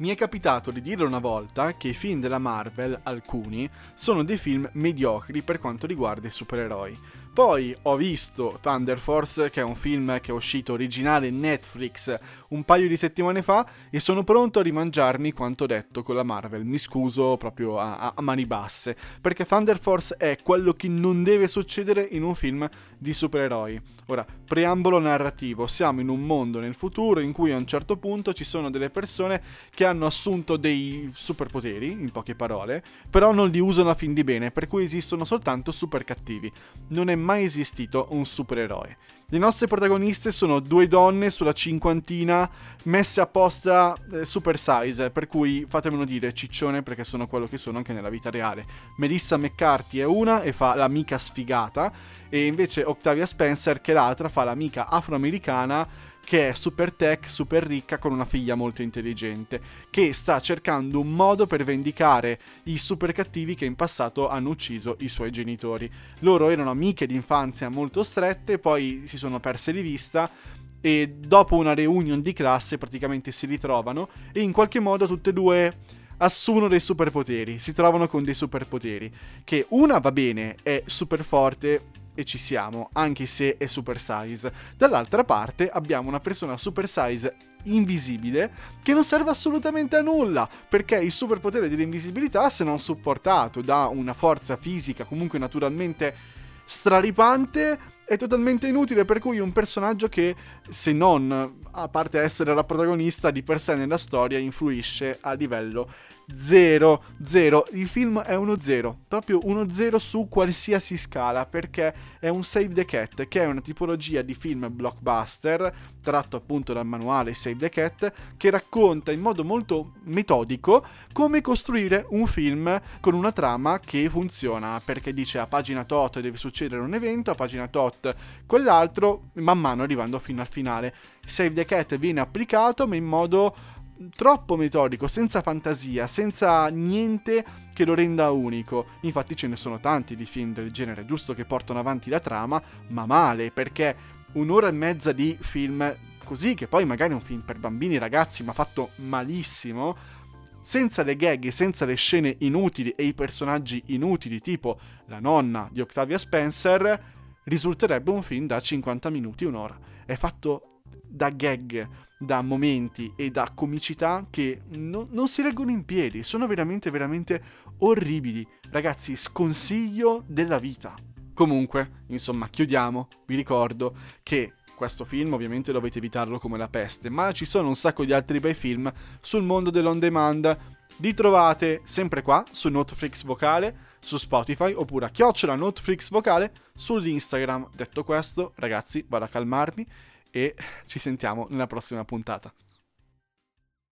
Mi è capitato di dire una volta che i film della Marvel, alcuni, sono dei film mediocri per quanto riguarda i supereroi. Poi ho visto Thunder Force, che è un film che è uscito originale Netflix un paio di settimane fa, e sono pronto a rimangiarmi quanto detto con la Marvel. Mi scuso proprio a, a mani basse, perché Thunder Force è quello che non deve succedere in un film di supereroi. Ora, preambolo narrativo, siamo in un mondo nel futuro in cui a un certo punto ci sono delle persone che hanno assunto dei superpoteri, in poche parole, però non li usano a fin di bene, per cui esistono soltanto super cattivi. Non è mai esistito un supereroe. Le nostre protagoniste sono due donne sulla cinquantina messe apposta eh, super size, per cui fatemelo dire ciccione perché sono quello che sono anche nella vita reale. Melissa McCarthy è una e fa l'amica sfigata e invece Octavia Spencer che l'altra fa l'amica afroamericana che è super tech, super ricca, con una figlia molto intelligente, che sta cercando un modo per vendicare i super cattivi che in passato hanno ucciso i suoi genitori. Loro erano amiche d'infanzia molto strette, poi si sono perse di vista e dopo una reunion di classe praticamente si ritrovano e in qualche modo tutte e due assumono dei superpoteri, si trovano con dei superpoteri, che una va bene, è super forte, e ci siamo, anche se è super size. Dall'altra parte abbiamo una persona super size invisibile che non serve assolutamente a nulla perché il superpotere dell'invisibilità se non supportato da una forza fisica comunque naturalmente straripante è totalmente inutile per cui un personaggio che se non a parte essere la protagonista di per sé nella storia influisce a livello 0, 0. Il film è uno 0, proprio uno 0 su qualsiasi scala, perché è un Save the Cat, che è una tipologia di film blockbuster, tratto appunto dal manuale Save the Cat, che racconta in modo molto metodico come costruire un film con una trama che funziona, perché dice a pagina tot deve succedere un evento, a pagina tot quell'altro, man mano arrivando fino al finale. Save the Cat viene applicato, ma in modo troppo metodico, senza fantasia, senza niente che lo renda unico. Infatti ce ne sono tanti di film del genere, giusto che portano avanti la trama, ma male, perché un'ora e mezza di film così, che poi magari è un film per bambini e ragazzi, ma fatto malissimo, senza le gag, senza le scene inutili e i personaggi inutili, tipo la nonna di Octavia Spencer, risulterebbe un film da 50 minuti, un'ora. È fatto da gag, da momenti e da comicità che no, non si reggono in piedi, sono veramente, veramente orribili. Ragazzi, sconsiglio della vita. Comunque, insomma, chiudiamo. Vi ricordo che questo film ovviamente dovete evitarlo come la peste, ma ci sono un sacco di altri bei film sul mondo dell'on demand. Li trovate sempre qua su Noteflix Vocale, su Spotify oppure a chiocciola Noteflix Vocale sull'Instagram. Detto questo, ragazzi, vado a calmarmi e ci sentiamo nella prossima puntata.